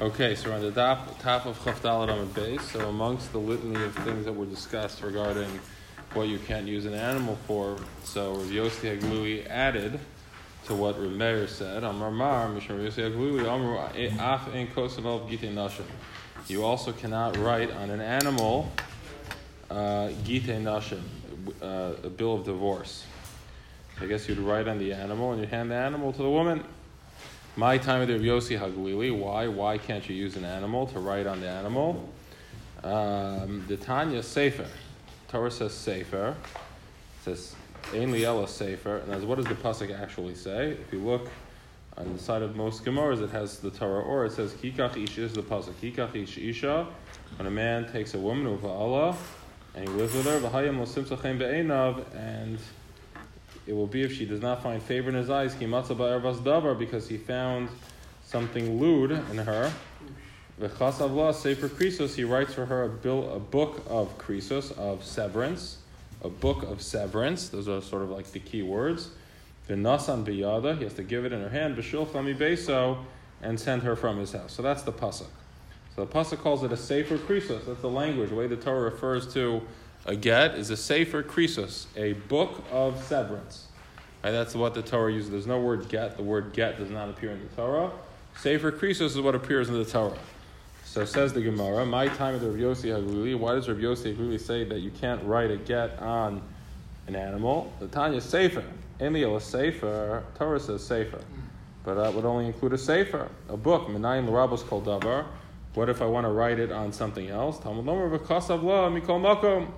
Okay, so we're on the top, top of Chavdal on base. So amongst the litany of things that were discussed regarding what you can't use an animal for, so Yossi Haglili added to what Rav Meir said, Amar Mar, Mishmar Yossi Haglili, Amar Af Ein Kosanov Gite Nashim. You also cannot write on an animal uh, Nashim, uh, a bill of divorce. I guess you'd write on the animal and you'd hand the animal to the woman. My time of the Yossi Haglili. Why? Why can't you use an animal to write on the animal? Um, the Tanya Sefer. Torah says Sefer. It says Ein Liela Sefer. And as what does the pasuk actually say? If you look on the side of most Gemaras, it has the Torah or it says Kikach Isha is the pasuk. Kikach Ish Isha. When a man takes a woman of Allah and he lives with her, and it will be if she does not find favor in his eyes, because he found something lewd in her. Sefer krisos, he writes for her a, bill, a book of krisos, of severance, a book of severance. Those are sort of like the key words. V'nasan biyada, he has to give it in her hand. B'shil chami beso, and send her from his house. So that's the pasuk. So the pasuk calls it a sefer krisos. That's the language. The way the Torah refers to a get is a sefer krisos, a book of severance. Right, that's what the Torah uses. There's no word get. The word get does not appear in the Torah. Sefer krisos is what appears in the Torah. So says the Gemara, my time of the Rav Yossi why does Rav Yossi Haglili say that you can't write a get on an animal? The Tanya Sefer. Emil a Sefer, Torah says Sefer. But that would only include a Sefer, a book. Menayim Larabos Kol Davar. What if I want to write it on something else? Talmud Mikol Makom.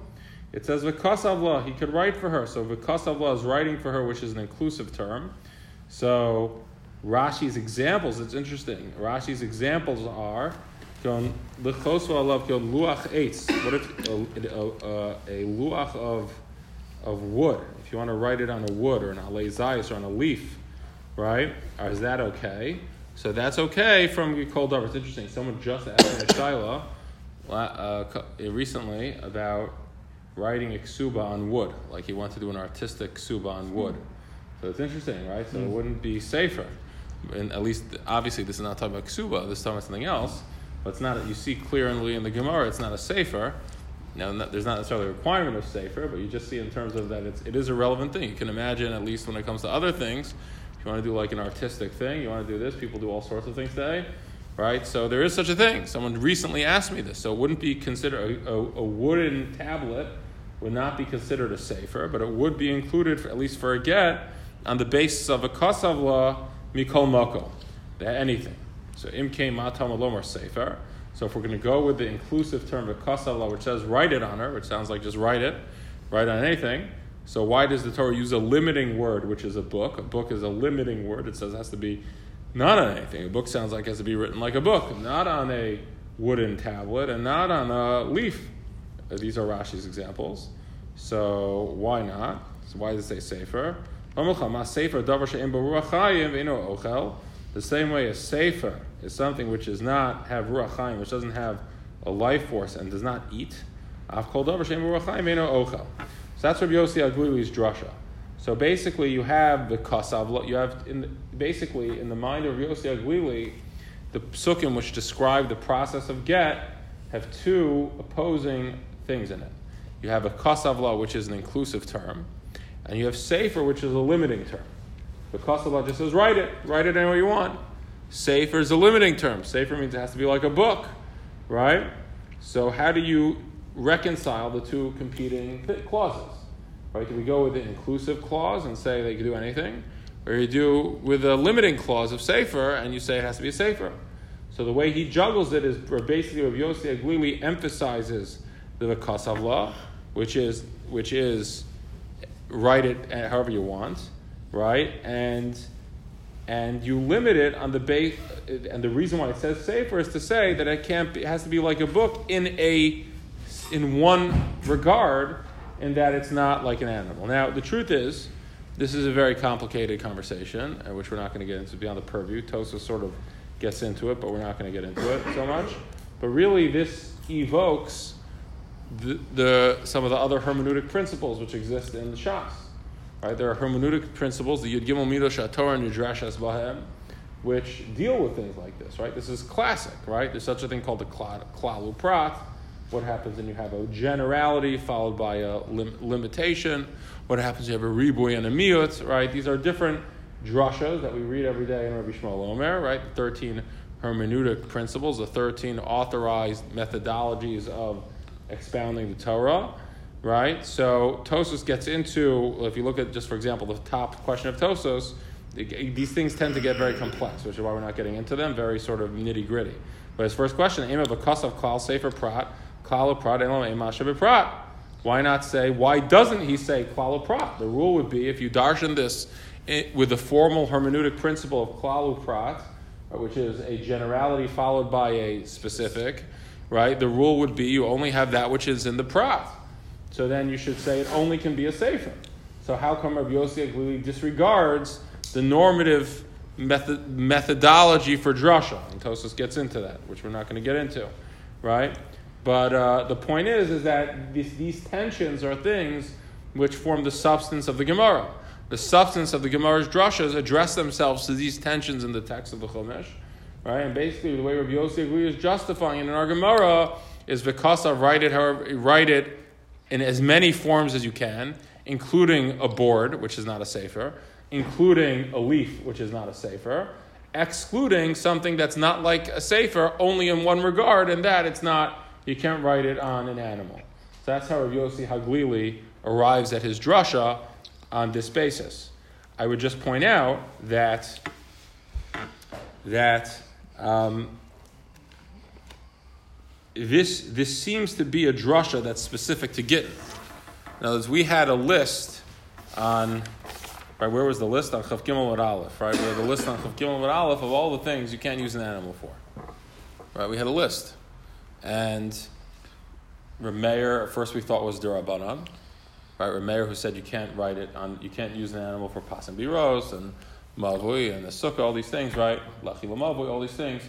It says v'kasavla, he could write for her. So v'kasavla is writing for her, which is an inclusive term. So Rashi's examples, it's interesting. Rashi's examples are. What if a, a, a, luach of of wood? If you want to write it on a wood or an alezayis or on a leaf, right? Or is that okay? So that's okay from cold over. It's interesting. Someone just asked me a shaila uh, recently about writing a ksuba on wood, like he wants to do an artistic ksuba on wood. So it's interesting, right? So it hmm. wouldn't be safer. And at least, obviously, this is not talking about ksuba. This is talking about something else. But it's not. That you see clearly in the Gemara, it's not a safer. Now, there's not necessarily a requirement of safer, but you just see in terms of that it's, it is a relevant thing. You can imagine, at least when it comes to other things, if you want to do like an artistic thing, you want to do this. People do all sorts of things today right? So there is such a thing. Someone recently asked me this. So it wouldn't be considered a, a, a wooden tablet would not be considered a sefer, but it would be included for, at least for a get on the basis of a kasavla mikol moko, anything. So imke matam alomar sefer. So if we're going to go with the inclusive term of kasavla, which says write it on her, which sounds like just write it, write on anything. So why does the Torah use a limiting word, which is a book? A book is a limiting word. It says it has to be not on anything. A book sounds like it has to be written like a book, not on a wooden tablet and not on a leaf. Uh, these are Rashi's examples. So why not? So why does it say safer? The same way a sefer is something which does not have ruach which doesn't have a life force and does not eat. So that's Rabbi Yossi Aglili's drasha. So basically, you have the kasav. You have in the, basically in the mind of Yossi Aglili, the psukim which describe the process of get have two opposing things in it. You have a kasavla, which is an inclusive term, and you have sefer, which is a limiting term. The kasavla just says write it, write it any way you want. Sefer is a limiting term. Sefer means it has to be like a book, right? So how do you reconcile the two competing clauses? Right? Do we go with the inclusive clause and say they can do anything? Or you do with a limiting clause of safer, and you say it has to be a Sefer. So the way he juggles it is basically Rav Yossi Aglili emphasizes the Kasavla, which is which is write it however you want, right? And and you limit it on the base. And the reason why it says safer is to say that it can't. Be, it has to be like a book in a in one regard, in that it's not like an animal. Now the truth is. This is a very complicated conversation, uh, which we're not going to get into beyond the purview. Tosa sort of gets into it, but we're not going to get into it so much. But really, this evokes the, the, some of the other hermeneutic principles which exist in the Shas. Right? There are hermeneutic principles, the Yud Gimel Midosh HaTorah and Yidrash Bahem, which deal with things like this, right? This is classic, right? There's such a thing called the klalu prat. What happens when you have a generality followed by a lim- limitation? What happens when you have a ribui and a miut, right? These are different drushas that we read every day in Rabbi Yishmael Omer, right? The 13 hermeneutic principles, the 13 authorized methodologies of expounding the Torah, right? So Tosos gets into, if you look at just for example the top question of Tosos, these things tend to get very complex, which is why we're not getting into them. Very sort of nitty gritty. But his first question, aim of a of klal sefer prat, Why not say? Why doesn't he say klal prat? The rule would be if you darshan this with the formal hermeneutic principle of klal prat, which is a generality followed by a specific, right? The rule would be you only have that which is in the prat. So then you should say it only can be a sefer. So how come Rabbi Yossi Aglili disregards the normative method, methodology for drasha? And Tosos gets into that, which we're not going to get into, right? But uh, the point is, is that these, these tensions are things which form the substance of the Gemara. The substance of the Gemara's drashas address themselves to these tensions in the text of the Chumash, right? And basically, the way Rabbi Yossi Aglili is justifying it in our Gemara is vikasa write it however write it in as many forms as you can, including a board, which is not a sefer, including a leaf, which is not a sefer, excluding something that's not like a sefer, only in one regard, and that it's not, you can't write it on an animal. So that's how Rav Yossi Haglili arrives at his drasha on this basis. I would just point out that that um, this, this seems to be a drasha that's specific to Gittin. In other words, we had a list on, right, where was the list? On Chav Gimel and Aleph, right? We had a list on Chav Gimel and Aleph of all the things you can't use an animal for. Right, we had a list. And Rameir, at first we thought was Durabanan. Right, Rameir who said you can't write it on, you can't use an animal for Pas and Biros and Mavui and the Sukkah, all these things, right? Lachi Mavui, all these things,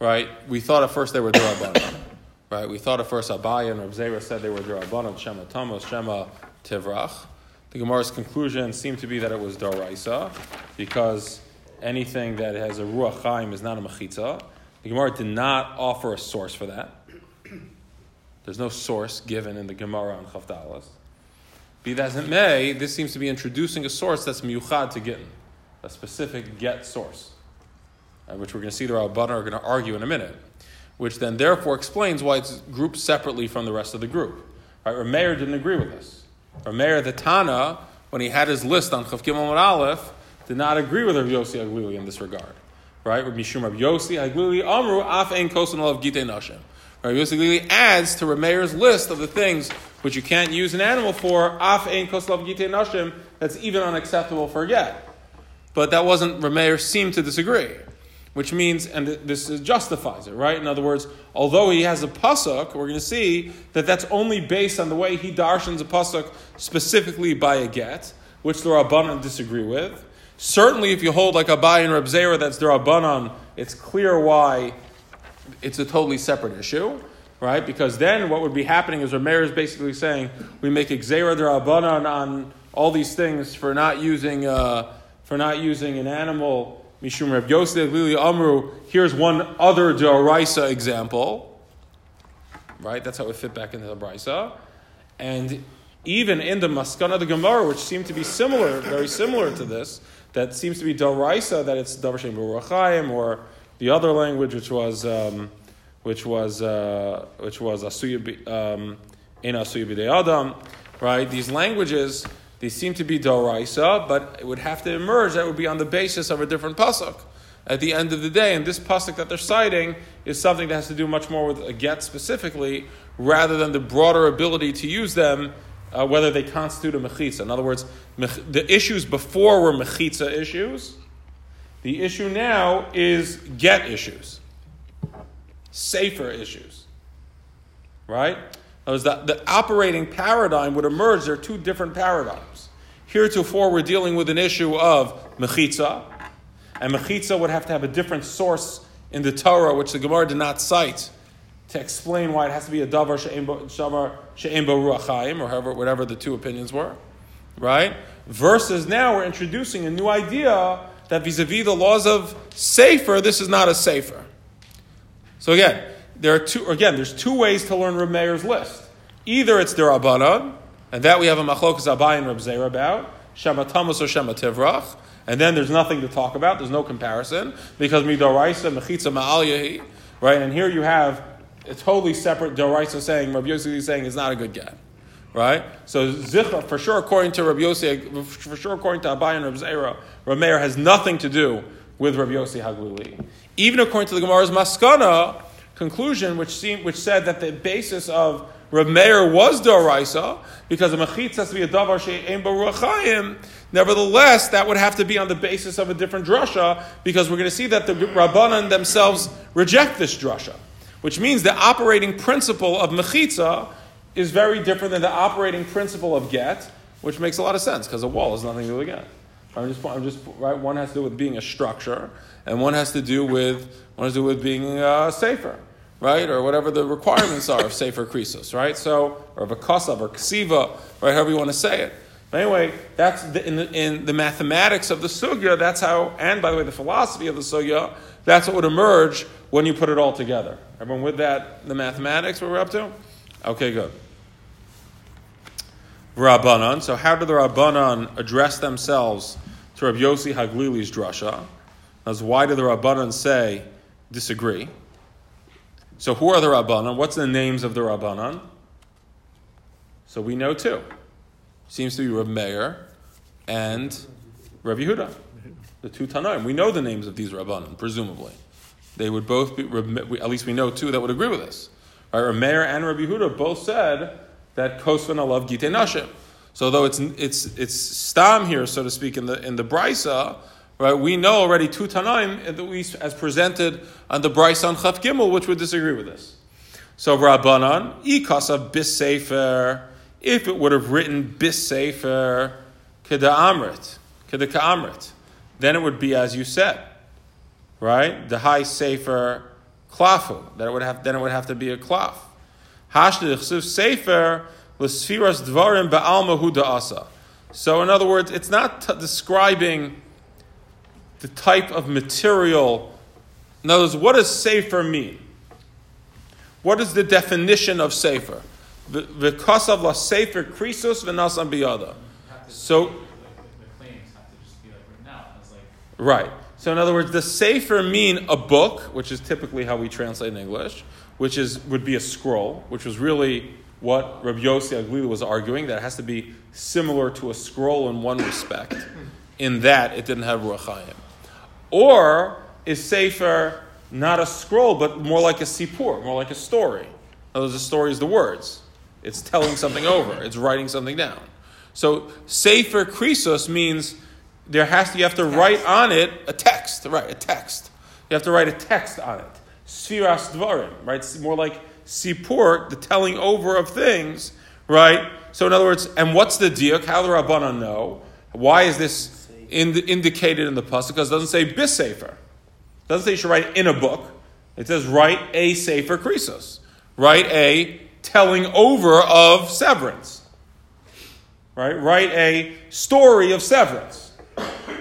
right? We thought at first they were Durabanan. Right? We thought at first Abaye and Reb Zera said they were Durabanan, Shema Tamos, Shema Tivrach. The Gemara's conclusion seemed to be that it was Doraisa, because anything that has a Ruach Chaim is not a Mechitza. The Gemara did not offer a source for that. There's no source given in the Gemara on Chavdalas. Be that as it may, this seems to be introducing a source that's miyuchad to Gittin, a specific get source, uh, which we're going to see the Rabbanan are going to argue in a minute which then therefore explains why it's grouped separately from the rest of the group. Right? Rameir didn't agree with this. Rameir the Tana, when he had his list on Chav Gimel Aleph, did not agree with Rav Yossi Aglili in this regard. Right? Mishum Rav Yossi Aglili Amru Af Ein Kosan Olav Gite Nashim. Rav Yossi Aglili adds to Rameir's list of the things which you can't use an animal for, Af Ein Kosan Olav Gite Nashim, that's even unacceptable for a get. But that wasn't, Rameir seemed to disagree which means, and this justifies it, right? In other words, although he has a pasuk, we're going to see that that's only based on the way he darshans a pasuk specifically by a get, which the Rabbanan disagree with. Certainly, if you hold like Abai and Reb Zera, that's the Rabbanan, it's clear why it's a totally separate issue, right? Because then what would be happening is Rameir is basically saying we make Xera the Rabbanan on all these things for not using, uh, for not using an animal Mishum Reb Yosef Lili Amru. Here's one other Doraisa example. Right? That's how it fit back into the Brisa. And even in the Maskana of the Gemara, which seem to be similar, very similar to this, that seems to be Doraisa, that it's Davar Shem or the other language, which was um, which was uh, which was um, in Asuya Adam, right? These languages they seem to be doraisa, but it would have to emerge that would be on the basis of a different pasuk at the end of the day. And this pasuk that they're citing is something that has to do much more with a get specifically, rather than the broader ability to use them, uh, whether they constitute a mechitza. In other words, the issues before were mechitza issues. The issue now is get issues, safer issues, right? that the operating paradigm would emerge. There are two different paradigms. Heretofore, we're dealing with an issue of mechitza, and mechitza would have to have a different source in the Torah, which the Gemara did not cite, to explain why it has to be a davar she'em ruachayim, or however, whatever the two opinions were, right? Versus now we're introducing a new idea that vis-a-vis the laws of Sefer, this is not a Sefer. So again, there are two, again, there's two ways to learn Reb Meir's list. Either it's the Rabbanon, and that we have a Machlokas Abai and Reb Zeir about, Shema Tamas or Shema Tivrach, and then there's nothing to talk about, there's no comparison, because Midoraisa, Mechitza Ma'al Yehi, right? And here you have a totally separate Doraisa saying, Rabbi Yossi is saying it's not a good get. Right? So Zichra, for sure, according to Rabbi Yossi, for sure, according to Abai and Rabbi Zera, Rameir has nothing to do with Rabbi Yossi Haglili. Even according to the Gemara's Maskana conclusion, which, seemed, which said that the basis of Rav Meir was Doraisa, because a mechitz has to be a davar she'em baruachayim. Nevertheless, that would have to be on the basis of a different drasha, because we're going to see that the Rabbanan themselves reject this drasha, which means the operating principle of mechitza is very different than the operating principle of get, which makes a lot of sense because a wall has nothing to do with get. I'm just, I'm just right. One has to do with being a structure, and one has to do with one has to do with being uh, safer, right, or whatever the requirements are of safer krisos, right? So, or of a kasav or ksiva, right, however you want to say it. But anyway, that's the, in, the, in the mathematics of the sugya. That's how, and by the way, the philosophy of the sugya. That's what would emerge when you put it all together. Everyone with that? The mathematics what we're up to? Okay, good. Rabbanan. So, how do the Rabbanan address themselves to Rabbi Yossi Haglili's drasha? As why do the Rabbanan say disagree? So, who are the Rabbanan? What's the names of the Rabbanan? So, we know two. Seems to be Rabbi Meir and Rabbi Yehuda, the two Tanaim. We know the names of these Rabbanan, presumably. They would both be, at least we know two that would agree with us. Right? Meir and Rabbi Yehuda both said that Kosvan Alav Gite Nashim. So though it's it's it's stam here, so to speak, in the in the brisa, right? We know already two tanaim uh, at least as presented on the brisa on Chaf Gimel, which would disagree with this. So Rabbanan ikasav bis sefer, if it would have written bis sefer keda amrit keda ka'amrit, then it would be as you said, right? The high sefer klafu. That it would have then it would have to be a klaf. Hashd sefer l'sfiras dvarim ba'alma hu asa. So, in other words, it's not t- describing the type of material. In other words, what does sefer mean? What is the definition of sefer? The la sefer krisos v'nasam biyada. So, right. So, in other words, the sefer mean a book, which is typically how we translate in English, which is would be a scroll, which was really what Rabbi Yossi Aglili was arguing, that it has to be similar to a scroll in one respect, in that it didn't have Ruach Hayim. Or is Sefer not a scroll, but more like a sipur, more like a story? In other words, the story is the words. It's telling something over. It's writing something down. So Sefer Krisos means there has to, you have to text. write on it a text, right? A text. You have to write a text on it. Sfiras Dvarim, right? It's more like sipur, the telling over of things, right? So in other words, and what's the diuk? How the Rabbanan know? Why is this in the, indicated in the pasuk? Because it doesn't say bis sefer. It doesn't say you should write in a book. It says write a safer krisos. Write a telling over of severance. Right? Write a story of severance.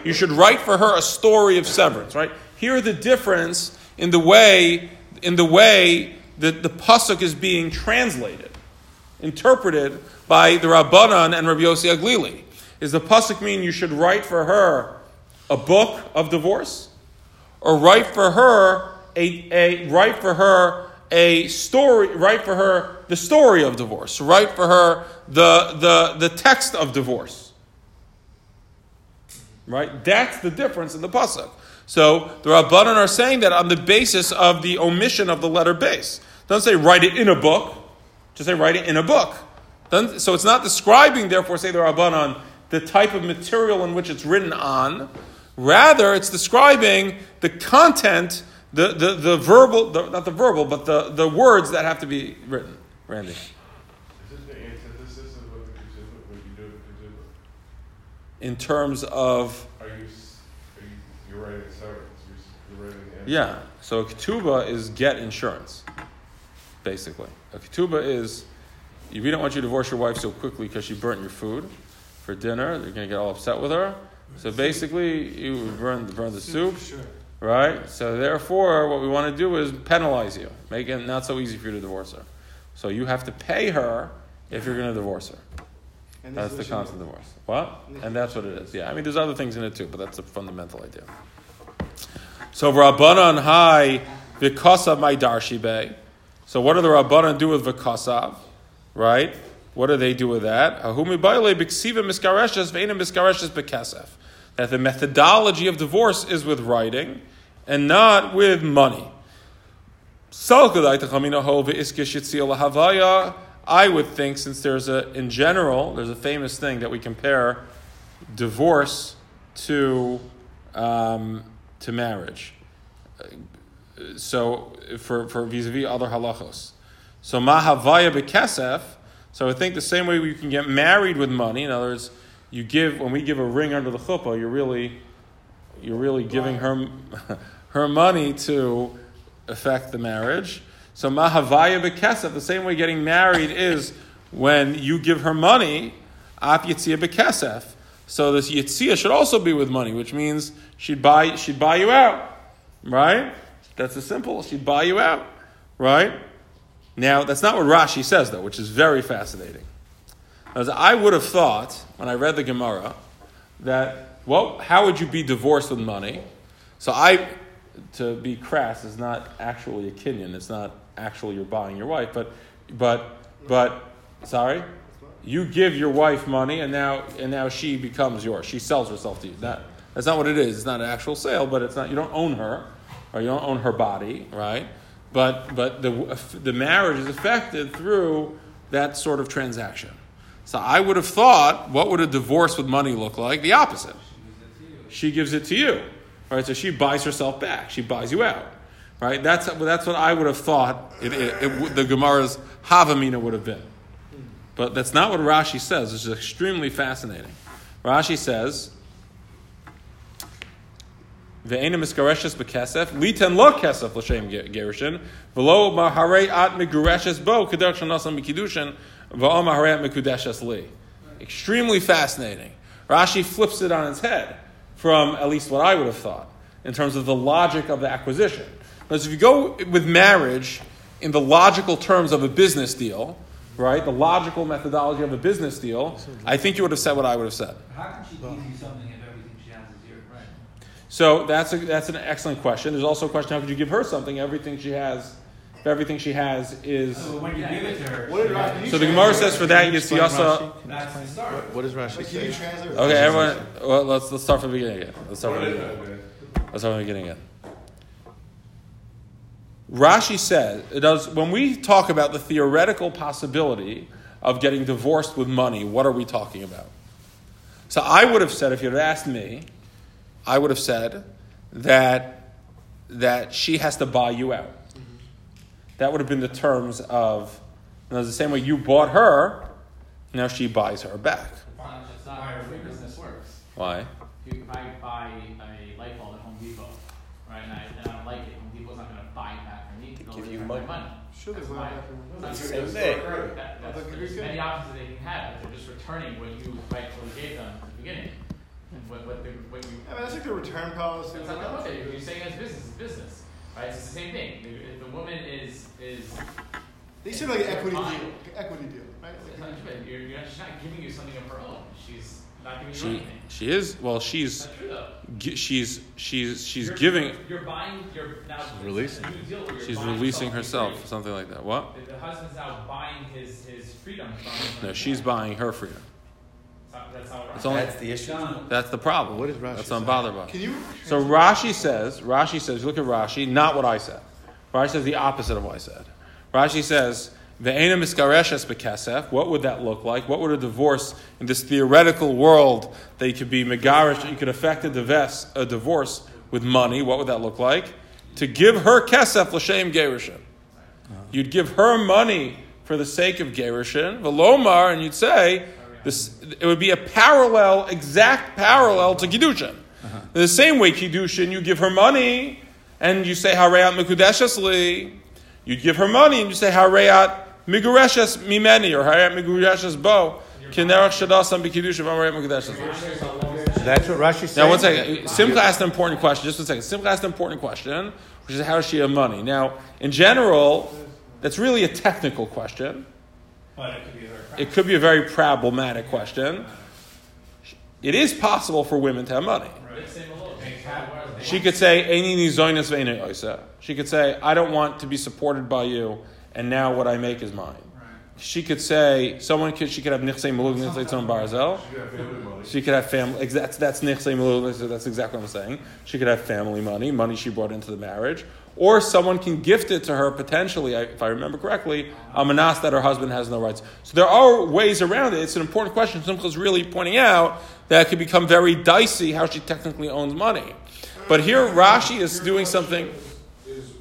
You should write for her a story of severance, right? Hear the difference in the way in the way that the pasuk is being translated, interpreted by the Rabbanan and Rabbi Yossi Aglili. Is the pasuk mean you should write for her a book of divorce, or write for her a, a write for her a story, write for her the story of divorce, write for her the the the text of divorce. Right? That's the difference in the pasuk. So the Rabbanan are saying that on the basis of the omission of the letter base. Doesn't say write it in a book, just say write it in a book. Doesn't, so it's not describing, therefore, say the Rabbanan, the type of material in which it's written on. Rather, it's describing the content, the, the, the verbal, the, not the verbal, but the, the words that have to be written. Randy. In terms of. Are you, are you you're writing severance? You're, writing yeah. So a ketubah is get insurance basically. A ketubah is we don't want you to divorce your wife so quickly because she burnt your food for dinner, you're going to get all upset with her. So basically, you burn, burn the soup, right? So therefore, what we want to do is penalize you, make it not so easy for you to divorce her. So you have to pay her if you're going to divorce her. That's the constant divorce. What? And that's what it is. Yeah, I mean, there's other things in it too, but that's the fundamental idea. So Rabbanan high v'kasav my darshi bay. So what do the Rabbanan do with v'kasav? Right? What do they do with that? Ahumi baile b'ksiva miskareshes ve'ena miskareshes. That the methodology of divorce is with writing and not with money. I would think, since there's a, in general, there's a famous thing that we compare divorce to, um, to marriage. So, for, for vis-a-vis other halachos. So, mahavaya bekesef, so I think the same way you can get married with money, in other words, you give, when we give a ring under the chuppah, you're really, you're really giving her, her money to affect the marriage. So mahavaya bekesef, the same way getting married is when you give her money, af yitzia bekesef. So this yitzia should also be with money, which means she'd buy, she'd buy you out, right? That's as simple. She'd buy you out, right? Now, that's not what Rashi says, though, which is very fascinating. As I would have thought when I read the Gemara that, well, how would you be divorced with money? So I, to be crass, is not actually a kinyan. It's not actually you're buying your wife, but, but, but, sorry, you give your wife money, and now, and now she becomes yours. She sells herself to you. That, that's not what it is. It's not an actual sale, but it's not. You don't own her, or you don't own her body, right? But, but the, the marriage is affected through that sort of transaction. So I would have thought, what would a divorce with money look like? The opposite. She gives it to you, right? So she buys herself back. She buys you out, right? That's that's what I would have thought. It, it, it, the Gemara's Havamina would have been, but that's not what Rashi says. This is extremely fascinating. Rashi says. Ve'ena miskareshes bekesef, litan lo kesef l'shem gerushin, v'lo maharei at migureshes bo, kederach shanasam mikidushin, v'o maharei at mikudeshes li. Extremely fascinating. Rashi flips it on its head from at least what I would have thought in terms of the logic of the acquisition. Because if you go with marriage in the logical terms of a business deal, right, the logical methodology of a business deal, I think you would have said what I would have said. How can she give you something if everything she has is yours? Right. So that's a, that's an excellent question. There's also a question: How could you give her something? Everything she has, if everything she has is. So when you give it to her, What did Rashi- So the Gemara says for that Explain Yitziyasa. Rashi. Can you that's the explain? What, what does Rashi say? Okay, everyone. Well, let's let's start from the beginning again. Let's start from the beginning. Okay. Let's start from the beginning again. Rashi says it does when we talk about the theoretical possibility of getting divorced with money. What are we talking about? So I would have said, if you had asked me, I would have said that that she has to buy you out. That would have been the terms of. You know, the same way you bought her, now she buys her back. It's me, they'll Give you return money. money. That's my- buy it back that's your- Same credit. That, that's, That's there's many options that they can have, but they're just returning what you rightfully gave them at the beginning. And what, what, the, what you, I mean, that's like the return policy. it's not like, okay, you're saying as business, it's business, right? It's the same thing. If the woman is, is, They should like an equity deal. Equity deal, right? not, you're, you're not, she's not giving you something of her own. She's not giving you She she is well. She's That's true though. she's she's she's You're- giving. You're buying. You're now. it's a releasing. deal you're She's releasing herself, free. something like that. What? The, the husband's now buying his his freedom from. No, she's buying her freedom. That's how- That's how it It's works. only That's the issue. that's the problem. What is Rashi That's saying? unbothered by. Can you? So Rashi says, Rashi says, look at Rashi, not what I said. Rashi says the opposite of what I said. Rashi says, Ve'ena miskareshes bekesef. What would that look like? What would a divorce in this theoretical world that you could be megarish, you could affect a divorce, a divorce with money? What would that look like? To give her kesef l'shem gerushin. You'd give her money for the sake of gerushin, velomar, and you'd say this. It would be a parallel, exact parallel to kiddushin. In the same way, kiddushin, you give her money and you say harayat mikudeshes li. You'd give her money and you say harayat migureshes mimeni or harayat migureshes bo. Kinerach shadasam b'kiddushin harayat mikudeshes li. That's what Rashi's saying. Now, one second. Simcha asked an important question. Just one second. Simcha asked an important question, which is how does she have money? Now, in general, that's really a technical question. But it could be a very It could be a very problematic question. It is possible for women to have money. She could say, "Eini ni zoynes ve'eini. She could say, "I don't want to be supported by you, and now what I make is mine." She could say, "Someone could." She could have nichsei malug nichsei tzon barzel. You got family money. She could have family. That's that's nichsei malug. so That's exactly what I'm saying. She could have family money, money she brought into the marriage, or someone can gift it to her potentially, if I remember correctly, a manas that her husband has no rights. So there are ways around it. It's an important question. Simcha's really pointing out that it could become very dicey how she technically owns money. But here Rashi is doing something. Is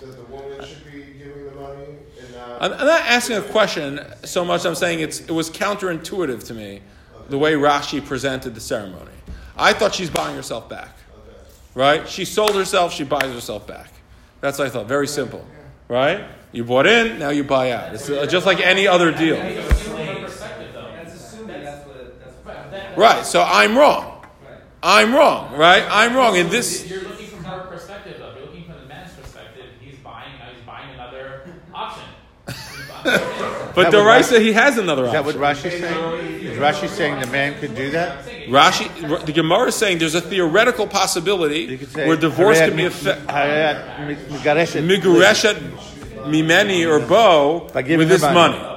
that the woman should be giving the money and not. I'm, I'm not asking a question so much. I'm saying it's, it was counterintuitive to me the way Rashi presented the ceremony. I thought she's buying herself back, right? She sold herself. She buys herself back. That's what I thought. Very simple, right? You bought in, now you buy out. It's uh, just like any other deal, right? So I'm wrong. I'm wrong, right? I'm wrong in this. You're looking from her perspective, though. You're looking from the man's perspective. He's buying. Now he's buying another option. He's buying- But the Deraisa, he has another Is that what option. Rashi's saying? Is Rashi saying the man could do that? Rashi, the Gemara is saying there's a theoretical possibility You could say where divorce "Harayat could be mi- effective. Harayat mi- migareshet." Migureshet Mimeni or Bo By giving with her this money. money.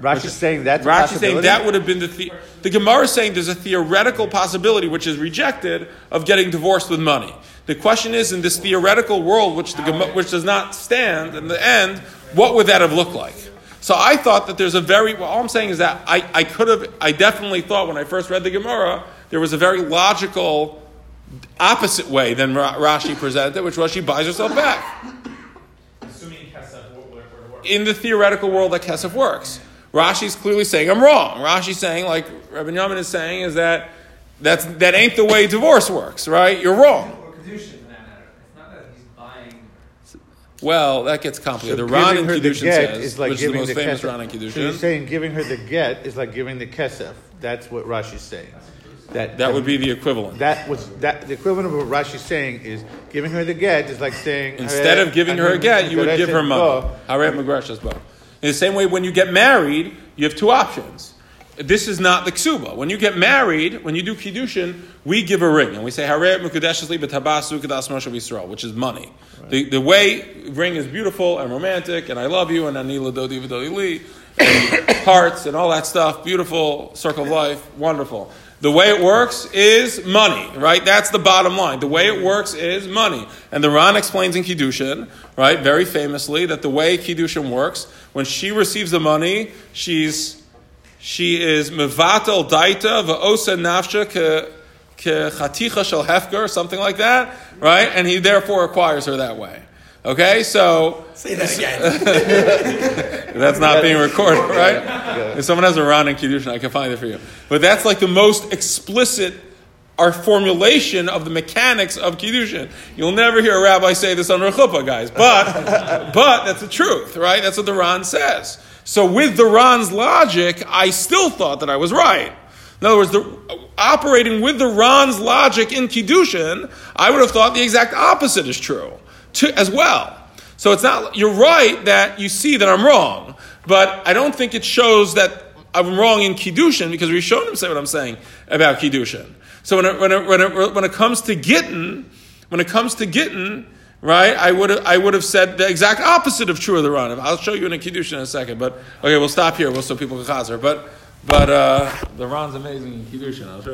Rashi's saying that's a Rashi saying possibility? that would have been the the, the Gemara is saying there's a theoretical possibility which is rejected of getting divorced with money. The question is in this theoretical world which the Gema- which does not stand in the end, what would that have looked like? So I thought that there's a very well, all I'm saying is that I, I could have I definitely thought when I first read the Gemara there was a very logical opposite way than Ra- Rashi presented, which was she buys herself back Assuming Kesef were, were, were to work. in the theoretical world that Kesef works. Rashi's clearly saying I'm wrong. Rashi's saying, like Rabbi Yamin is saying, is that that's, that ain't the way divorce works, right? You're wrong. Or Kedushin, for that matter. It's not that he's buying. Well, that gets So complicated. the Ron giving in the Kiddushin says, is like which is the giving most the famous kesef. Ron in So you're saying giving her the get is like giving the kesef. That's what Rashi's saying. That that would be the equivalent. that was that the equivalent of what Rashi's saying is giving her the get is like saying Instead of giving her a get, you would give her money. Harei Magreshas Bo. In the same way, when you get married, you have two options. This is not the ksuba. When you get married, when you do kiddushin, we give a ring and we say Harei Mekudeshes Li B'Tabasu Kedas Moshe Yisrael, which is money. The, the way ring is beautiful and romantic, and I love you, and Anila Dodi V'Dodi Li, and hearts and all that stuff, beautiful circle of life, wonderful. The way it works is money, right? That's the bottom line. The way it works is money. And the Ron explains in Kiddushin, right, very famously, that the way Kiddushin works, when she receives the money, she's she is mevatel daita va'osa nafsha ke ke chaticha shel hefker, or something like that, right? And he therefore acquires her that way. Okay, so Say that again. that's not being recorded, right? If someone has a Ron in Kiddushin, I can find it for you. But that's like the most explicit our formulation of the mechanics of Kiddushin. You'll never hear a rabbi say this on Rechuppah, guys. But, but that's the truth, right? That's what the Ron says. So with the Ron's logic, I still thought that I was right. In other words, the, operating with the Ron's logic in Kiddushin, I would have thought the exact opposite is true to, as well. So it's not, you're right that you see that I'm wrong, but I don't think it shows that I'm wrong in Kiddushin because Rishonim say what I'm saying about Kiddushin. So when it, when it, when it, when it comes to Gittin, when it comes to Gittin, right, I would have, I would have said the exact opposite of true of the Ron. I'll show you in a Kiddushin in a second, but okay, we'll stop here. We'll so people can chazer. But but uh, the Ron's amazing in Kiddushin. I'll show.